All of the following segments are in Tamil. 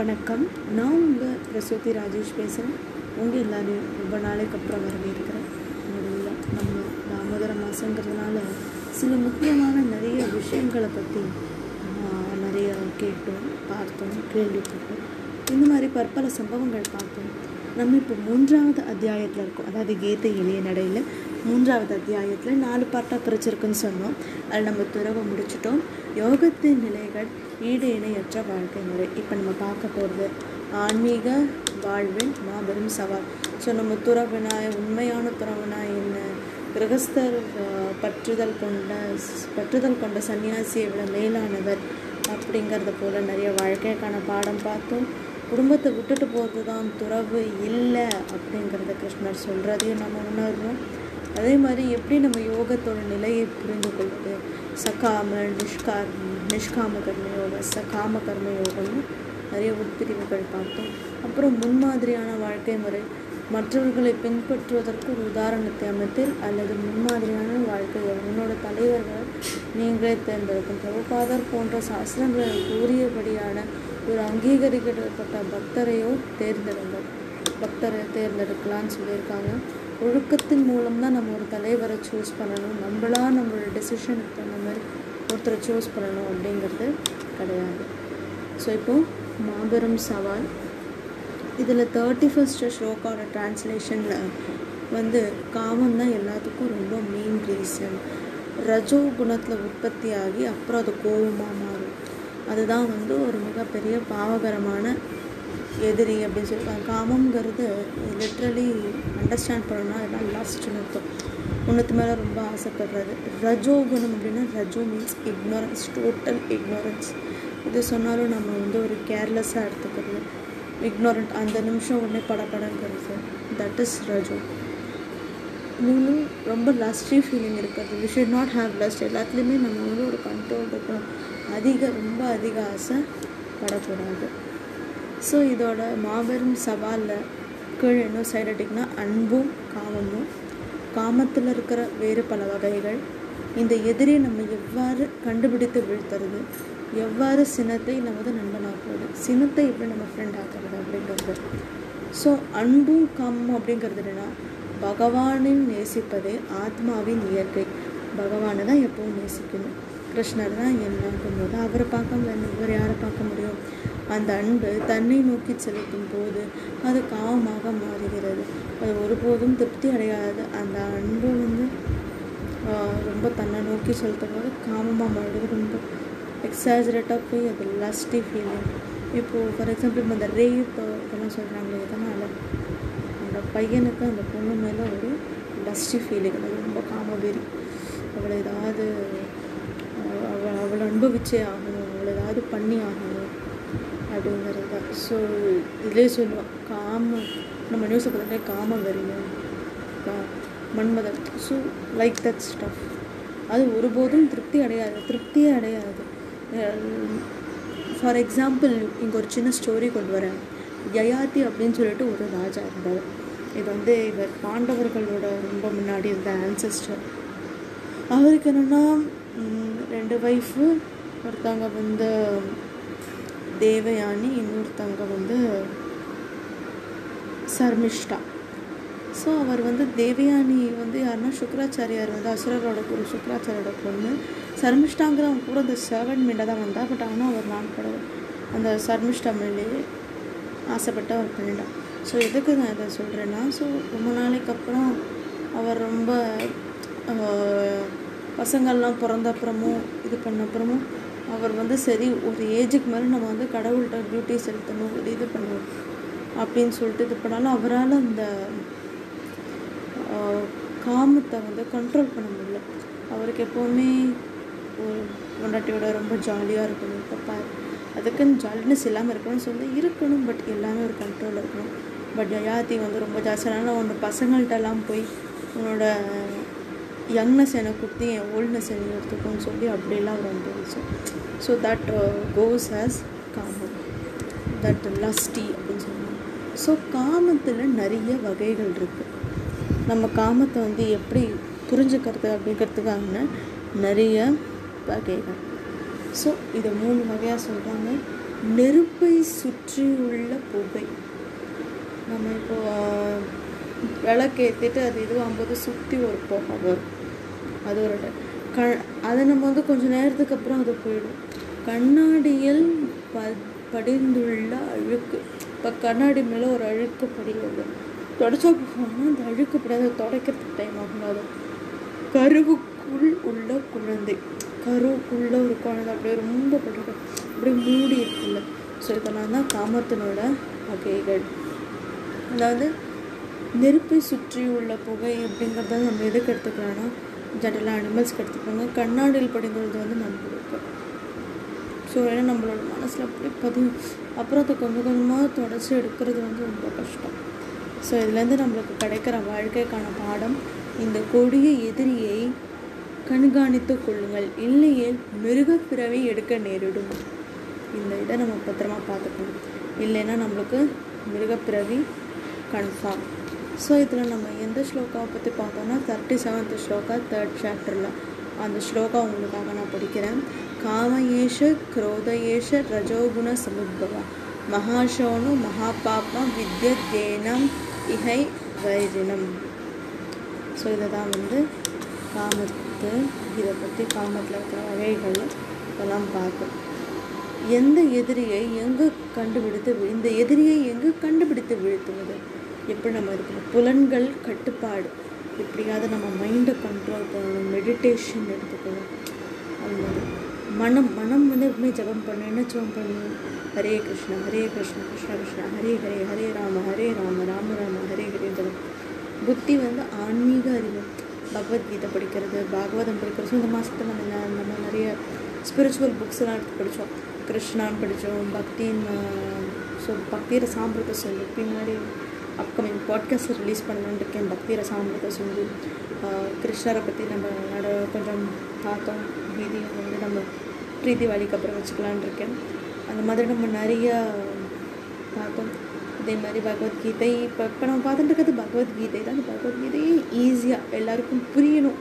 வணக்கம். நான் உங்கள் பிரசூதி ராஜேஷ் பேசுகிறேன் உங்கள் எல்லாரையும் ரொம்ப நாளைக்கு அப்புறம் வரவேற்கிறேன். முதல்ல நம்ம தாமோதர மாதங்கிறதுனால சில முக்கியமான நிறைய விஷயங்களை பற்றி நிறைய கேட்டோம் பார்த்தோம் கேள்விப்பட்டோம். இந்த மாதிரி பற்பல சம்பவங்கள் பார்த்தோம். நம்ம இப்போ மூன்றாவது அத்தியாயத்தில் இருக்கோம். அதாவது கீதை இளைய நடையில் மூன்றாவது அத்தியாயத்தில் நாலு பார்ட்டாக பிரிச்சிருக்குன்னு சொன்னோம். அதில் நம்ம துறவை முடிச்சிட்டோம். யோகத்தின் நிலைகள் ஈடு இணையற்ற வாழ்க்கை முறை. இப்போ நம்ம பார்க்க போகிறது ஆன்மீக வாழ்வின் மாபெரும் சவால். ஸோ நம்ம துறவினாய் உண்மையான துறவினாய் என்ன? கிரகஸ்தர் பற்றுதல் கொண்ட பற்றுதல் கொண்ட சன்னியாசியை விட மேலானவர் அப்படிங்கிறத போல் நிறைய வாழ்க்கைக்கான பாடம் பார்த்தோம். குடும்பத்தை விட்டுட்டு போகிறது தான் துறவு இல்லை அப்படிங்கிறத கிருஷ்ணர் சொல்கிறதையும் நம்ம உணர்வோம் அதே மாதிரி எப்படி நம்ம யோகத்தோட நிலையை புரிந்து கொள்வது சகாம நிஷ்கார் நிஷ்காம கர்ம யோகம் சகாம கர்ம யோகம்னு நிறைய உட்பிரிவுகள் பார்த்தோம். அப்புறம் முன்மாதிரியான வாழ்க்கை முறை. மற்றவர்களை பின்பற்றுவதற்கு ஒரு உதாரணத்தை அமைத்தல் அல்லது முன்மாதிரியான வாழ்க்கை உன்னோட தலைவர்கள் நீங்களே தேர்ந்தெடுக்கும். பிரபுபாதர் போன்ற சாஸ்திரங்கள் கூறியபடியான ஒரு அங்கீகரிக்கப்பட்ட பக்தரையோ தேர்ந்தெடுங்கள். பக்தரை தேர்ந்தெடுக்கலாம்னு சொல்லியிருக்காங்க. ஒழுக்கத்தின் மூலம் தான் நம்ம ஒரு தலைவரை சூஸ் பண்ணணும். நம்மளா நம்மளோட டெசிஷனுக்கு தகுந்த மாதிரி ஒருத்தரை சூஸ் பண்ணணும் அப்படிங்கிறது கிடையாது. ஸோ இப்போது மாபெரும் சவால். இதில் தேர்ட்டி ஃபஸ்ட்டு ஸ்லோக்கான ட்ரான்ஸ்லேஷனில் வந்து காமம் தான் எல்லாத்துக்கும் ரொம்ப மெயின் ரீசன் ரஜோ குணத்தில் உற்பத்தி ஆகி அப்புறம் அது கோபமாக மாறும். அதுதான் வந்து ஒரு மிகப்பெரிய பாவகரமான எதிரி அப்படின்னு சொல்லிட்டு காமங்கிறது லிட்ரலி அண்டர்ஸ்டாண்ட் பண்ணணும்னா எல்லாம் லாஸ்ட்னு அர்த்தம். ஒன்றுத்து மேலே ரொம்ப ஆசைப்படுறது. ரஜோ குணம் அப்படின்னா ரஜோ மீன்ஸ் இக்னோரன்ஸ் டோட்டல் இக்னோரன்ஸ் இது சொன்னாலும் நம்ம வந்து ஒரு கேர்லெஸ்ஸாக எடுத்துக்கிறது இக்னோரண்ட் அந்த நிமிஷம் உடனே படப்படங்கிறது தட் இஸ் ரஜோ. மூணு ரொம்ப லஸ்டி ஃபீலிங் இருக்கிறது. We should not have lust எல்லாத்துலேயுமே நம்ம வந்து ஒரு கண்ட்ரோல் இருக்கணும். அதிக ரொம்ப அதிக ஆசை படக்கூடாது. ஸோ இதோட மாபெரும் சவாலில் கீழே இன்னும் சைடு அடிக்குன்னா அன்பும் காமமும். காமத்தில் இருக்கிற வேறு பல வகைகள். இந்த எதிரியை நம்ம எவ்வாறு கண்டுபிடித்து வீழ்த்துறது? எவ்வாறு சினத்தை நமது நண்பனாக்குவது சினத்தை எப்படி நம்ம ஃப்ரெண்ட் ஆக்குறது அப்படிங்கிறது ஸோ அன்பும் காமமும் அப்படிங்கிறது என்னென்னா பகவானின் நேசிப்பதே ஆத்மாவின் இயற்கை. பகவானை தான் எப்பவும் நேசிக்கணும். கிருஷ்ணர் தான் என்னங்கும்போது அவரை பார்க்க வேற- வேறு யாரை பார்க்க முடியும்? அந்த அன்பு தன்னை நோக்கி செலுத்தும் போது அது காமமாக மாறுகிறது. அது ஒருபோதும் திருப்தி அடையாது. அந்த அன்பு வந்து ரொம்ப தன்னை நோக்கி செலுத்தும் போது காமமாக மாறுது ரொம்ப எக்ஸாஜரேட்டாக போய் அது லஸ்டி ஃபீலிங் இப்போது ஃபார் எக்ஸாம்பிள் இப்போ இந்த ரேப் இதெல்லாம் சொல்கிறாங்களே இதனால் அந்த பையனுக்கு அந்த பொண்ணு மேலே ஒரு லஸ்டி ஃபீலிங் அது ரொம்ப காமவெறி அவளை ஏதாவது அவள் அவளை அனுபவிச்சே ஆகணும். அவளை ஏதாவது பண்ணி ஆகணும். அப்படிங்கிறது. தான் ஸோ இதிலே சொல்லுவான் காம நம்ம நியூஸை பார்த்தாலே காம வெறியும் Manmathan. So like that stuff அது ஒருபோதும் திருப்தி அடையாது திருப்தியே அடையாது. ஃபார் எக்ஸாம்பிள் இங்கே ஒரு சின்ன ஸ்டோரி கொண்டு வரேன். யயாதி அப்படின்னு சொல்லிட்டு ஒரு ராஜா இருந்தார். இது வந்து இவர் பாண்டவர்களோட ரொம்ப முன்னாடி இருந்த ஆன்சஸ்டர் அவருக்கு என்னென்னா ரெண்டு ஒய்ஃபு ஒருத்தவங்க வந்து தேவயானி இன்னொருத்தவங்க வந்து சர்மிஷ்டா. ஸோ அவர் வந்து தேவயானி வந்து யாருன்னா சுக்ராச்சாரியார் வந்து அசுரரோட குரு சுக்ராச்சாரியோட பொண்ணு. சர்மிஷ்டாங்கிற அவங்க கூட அந்த சர்வன் மீண்ட தான் வந்தா பட் ஆனால் அவர் நான் கூட அந்த சர்மிஷ்டா மேலேயே ஆசைப்பட்டு அவர் பண்ணிட்டான். ஸோ எதுக்கு நான் இதை சொல்கிறேன்னா ஸோ ரொம்ப நாளைக்கு அப்புறம் அவர் ரொம்ப பசங்கள்லாம் பிறந்த அப்புறமும் இது பண்ண அப்புறமும் அவர் வந்து சரி ஒரு ஏஜுக்கு மேலே நம்ம வந்து கடவுள்கிட்ட டியூட்டி செலுத்தணும் ஒரு இது பண்ணணும் அப்படின்னு சொல்லிட்டு இது பண்ணாலும் அவரால் அந்த காமத்தை வந்து கண்ட்ரோல் பண்ண முடியல. அவருக்கு எப்போவுமே ஒரு பொண்டாட்டியோட ரொம்ப ஜாலியாக இருக்கணும் தப்பா அதுக்குன்னு ஜாலினஸ் இல்லாமல் இருக்கணும்னு சொல்லி இருக்கணும் பட் எல்லாமே ஒரு கண்ட்ரோல் இருக்கணும். பட் யயாதி வந்து ரொம்ப ஜாஸ்தியான ஒன்று பசங்கள்கிட்டலாம் போய் உன்னோட யங்னஸ் எனக்கு கொடுத்து என் ஓல்ட்னஸ் எனக்கு எடுத்துக்கோன்னு சொல்லி அப்படியெல்லாம் அவர் அனுபவிச்சோம் ஸோ தட் கோஸ் ஹேஸ் காமம். தட் லஸ்டி அப்படின்னு சொல்லுவாங்க. ஸோ காமத்தில் நிறைய வகைகள் இருக்குது நம்ம காமத்தை வந்து எப்படி புரிஞ்சுக்கிறது அப்படிங்கிறதுக்காக நிறைய வகைகள். ஸோ இதை மூணு வகையாக சொல்கிறாங்க நெருப்பை சுற்றி உள்ள புகை. நம்ம இப்போ விளக்கேற்றிட்டு அது இதுவாகும்போது சுற்றி ஒரு புகை வரும். அது ஒரு க அதை நம்ம வந்து கொஞ்சம் நேரத்துக்கு அப்புறம் அது போயிடும். கண்ணாடியில் ப படிந்துள்ள அழுக்கு. இப்போ கண்ணாடி மேலே ஒரு அழுக்கு படியுது. தொடச்சா போனால் அந்த அழுக்கு படாது. அதை துடைக்கிறதுக்கு டைம் ஆகும் அது கருவுக்குள் உள்ள குழந்தை. கருவுக்குள்ள ஒரு குழந்தை. அப்படியே ரொம்ப பட்டு அப்படியே மூடி இருக்குல்ல. ஸோ இதெல்லாம் தான் காமத்தினோட வகைகள். அதாவது நெருப்பை சுற்றி உள்ள புகை அப்படிங்கிறத நம்ம எதுக்கு எடுத்துக்கலாம்னா ஜென்ரலாக அனிமல்ஸ்க்கு எடுத்துக்கோங்க. கண்ணாடியில் படிங்கிறது வந்து நம்மளுக்கு ஸோ ஏன்னா நம்மளோட மனசில் அப்படி பதிவு அப்புறம் அதை கொஞ்சம் கொஞ்சமாக தொடச்சி எடுக்கிறது வந்து ரொம்ப கஷ்டம். ஸோ இதுலேருந்து நம்மளுக்கு கிடைக்கிற வாழ்க்கைக்கான பாடம் இந்த கொடிய எதிரியை கண்காணித்து கொள்ளுங்கள். இல்லையே மிருகப்பிறவி எடுக்க நேரிடும். இந்த இதை நம்ம பத்திரமா பார்த்துக்கணும். இல்லைன்னா நம்மளுக்கு மிருகப்பிறவி கன்ஃபார்ம். ஸோ இதில் நம்ம எந்த ஸ்லோகாவை பற்றி பார்த்தோம்னா தேர்ட்டி செவன்த் ஸ்லோகா தேர்ட் சாப்டரில் அந்த ஸ்லோகா உங்களுக்காக நான் படிக்கிறேன். காமயேஷ குரோதயேஷ ரஜோகுண சமுத்பவ. மகாஷோனு மகாபாபா வித்யத்யேனம் இஹை வைரினம் ஸோ இதை தான் வந்து காமத்து இதை பற்றி காமத்தில் இருக்கிற வகைகள் இதெல்லாம் பார்க்கும் எந்த எதிரியை எங்கு கண்டுபிடித்து இந்த எதிரியை எங்கு கண்டுபிடித்து வீழ்த்துவது? எப்படி நம்ம இருக்கிற புலன்கள் கட்டுப்பாடு. எப்படியாவது நம்ம மைண்டை கண்ட்ரோல் பண்ணணும். மெடிடேஷன் எடுத்துக்கணும். அந்த மனம் மனம் வந்து எப்பவுமே ஜெபம் பண்ணணும். என்ன ஜெபம் பண்ணணும்? ஹரே கிருஷ்ணா ஹரே கிருஷ்ணா கிருஷ்ண கிருஷ்ணா ஹரே ஹரே ஹரே ராம ஹரே ராம ராம ராம ஹரே ஹரே ஜபம். புத்தி வந்து ஆன்மீக அறிவு. பகவத்கீதை படிக்கிறது பாகவதம் படிக்கிறது. இந்த மாதத்தில் நம்ம நம்ம நிறைய ஸ்பிரிச்சுவல் புக்ஸ்லாம் எடுத்து படித்தோம் கிருஷ்ணான்னு படித்தோம் பக்தின் ஸோ பக்திர சாம்பிரத்தை சொல்லி. பின்னாடி அப்கமிங் பாட்காஸ்ட் ரிலீஸ் பண்ணலான்னு இருக்கேன் பக்தி ரசாமிரத சொல்லி கிருஷ்ணரை பற்றி நம்ம நட கொஞ்சம் பார்த்தோம். மீதி வந்து நம்ம பிரீதி வாலிக்கு அப்புறம் வச்சுக்கலான்னு இருக்கேன் அந்த மாதிரி நம்ம நிறைய பார்க்கும் அதே மாதிரி பகவத்கீதை இப்போ இப்போ நம்ம பார்த்துட்டு இருக்கிறது பகவத்கீதை தான். அந்த பகவத்கீதையே ஈஸியாக எல்லாருக்கும் புரியணும்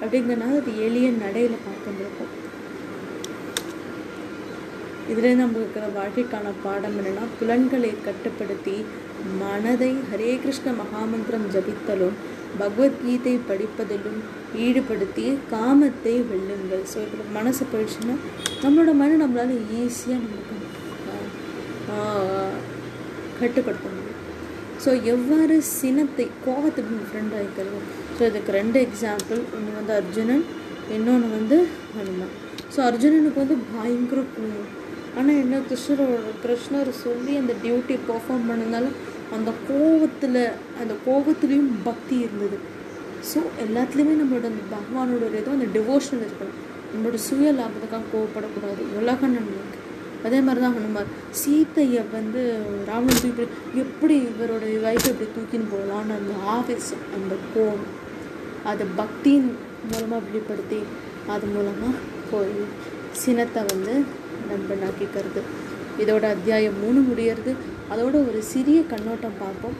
அப்படிங்கிறனால அது எளிய நடையில் பார்த்துருக்கோம் இதில் நம்ம இருக்கிற வாழ்க்கைக்கான பாடம் என்னென்னா புலன்களை கட்டுப்படுத்தி மனதை ஹரே கிருஷ்ண மகாமந்திரம் ஜபித்தலும் பகவத்கீதை படிப்பதிலும் ஈடுபடுத்தி காமத்தை வெல்லுங்கள். ஸோ இப்போ மனசு போயிடுச்சுன்னா நம்மளோட மனம் நம்மளால் ஈஸியாக நமக்கு கட்டுப்படுத்த முடியும். ஸோ எவ்வாறு சினத்தை கோபத்துக்கு ஃப்ரெண்ட் ஆகிக்கிறது ஸோ இதுக்கு ரெண்டு எக்ஸாம்பிள் ஒன்று வந்து அர்ஜுனன் இன்னொன்று வந்து ஹனுமான். ஸோ அர்ஜுனனுக்கு வந்து பயங்கர ஆனால் என்ன கிருஷ்ணரோட கிருஷ்ணர் சொல்லி அந்த டியூட்டி பெர்ஃபார்ம் பண்ணனால அந்த கோவத்தில் அந்த கோபத்துலேயும் பக்தி இருந்தது. ஸோ எல்லாத்துலேயுமே நம்மளோட அந்த பகவானோட ஒரு அந்த டிவோஷன் இருக்கணும் நம்மளோட சுய லாபத்துக்காக கோவப்படக்கூடாது. உலக நன்மைக்கு அதே மாதிரி தான் ஹனுமார் சீத்தையை வந்து ராவணன் தூக்கி எப்படி இவரோட வைஃப் எப்படி தூக்கின்னு போகலான்னு அந்த ஆவேசம் அந்த கோவம் அதை பக்தியின் மூலமாக வெளிப்படுத்தி அது மூலமாக போய் சினத்தை வந்து நண்பனாக்கிக்கிறது. இதோட அத்தியாயம் மூணு முடியறது. அதோட ஒரு சிறிய கண்ணோட்டம் பார்ப்போம்.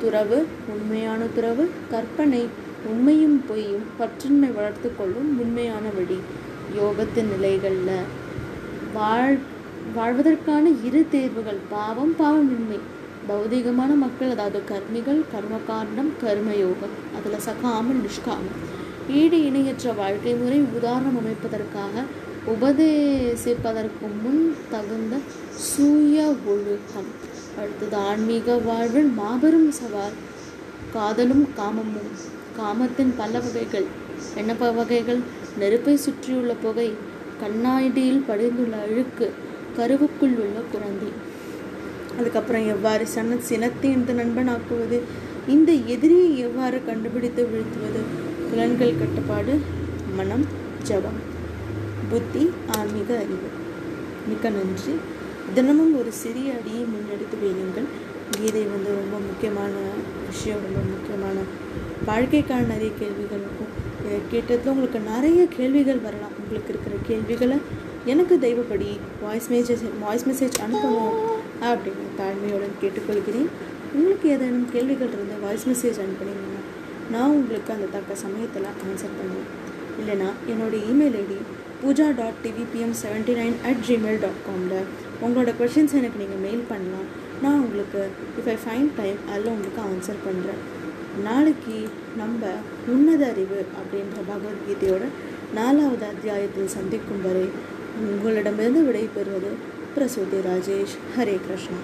துறவு உண்மையான துறவு கற்பனை உண்மையும் பொய்யும் பற்றின்மை வளர்த்து கொள்ளும் உண்மையான வழி. யோகத்தின் நிலைகளில் வாழ் வாழ்வதற்கான இரு தேர்வுகள் பாவம் பாவமின்மை. பௌதிகமான மக்கள் அதாவது கர்மிகள் கர்ம காரணம் கர்மயோகம். அதில் சகாமம் நிஷ்காமம். ஈடு இணையற்ற வாழ்க்கை முறை உதாரணம் அமைப்பதற்காக உபதேசிப்பதற்கு முன் தகுந்த சூய ஒழுக்கம். அடுத்தது ஆன்மீக வாழ்வில் மாபெரும் சவால் காதலும் காமமும் காமத்தின் பல வகைகள். என்ன வகைகள்? நெருப்பை சுற்றியுள்ள புகை கண்ணாடியில் படிந்துள்ள அழுக்கு கருவுக்குள் உள்ள குழந்தை. அதுக்கப்புறம் எவ்வாறு சன சினத்தை இந்த நண்பனாக்குவது? இந்த எதிரியை எவ்வாறு கண்டுபிடித்து வீழ்த்துவது? புலன்கள் கட்டுப்பாடு மனம் ஜபம். புத்தி ஆன்மீக அறிவு. மிக்க நன்றி. தினமும் ஒரு சிறிய அடியை முன்னெடுத்து வையுங்கள். கீதை வந்து ரொம்ப முக்கியமான விஷயம் ரொம்ப முக்கியமான வாழ்க்கைக்கான நிறைய கேள்விகள் இருக்கும். கேட்டதில் உங்களுக்கு நிறைய கேள்விகள் வரலாம். உங்களுக்கு இருக்கிற கேள்விகளை எனக்கு தெய்வப்படி வாய்ஸ் மெசேஜ் வாய்ஸ் மெசேஜ் அனுப்பணும் அப்படின்னு தாழ்மையுடன் கேட்டுக்கொள்கிறேன். உங்களுக்கு ஏதேனும் கேள்விகள் இருந்தால் வாய்ஸ் மெசேஜ் அனுப்புனீங்கன்னா நான் உங்களுக்கு அந்த தக்க சமயத்தில் ஆன்சர் பண்ணுவேன். இல்லைனா என்னோடய email ID Pooja dot TVPM seventy nine at Gmail dot காமில் உங்களோட கொஷின்ஸ் எனக்கு நீங்கள் மெயில் பண்ணலாம். நான் உங்களுக்கு இஃப் ஐ ஃபைன் டைம் அதில் உங்களுக்கு ஆன்சர் பண்ணுறேன் நாளைக்கு நம்ம உன்னத அறிவு அப்படின்ற பகவத்கீதையோட நாலாவது அத்தியாயத்தில் சந்திக்கும் வரை உங்களிடமிருந்து விடைபெறுவது பிரசூதி ராஜேஷ். ஹரே கிருஷ்ணா.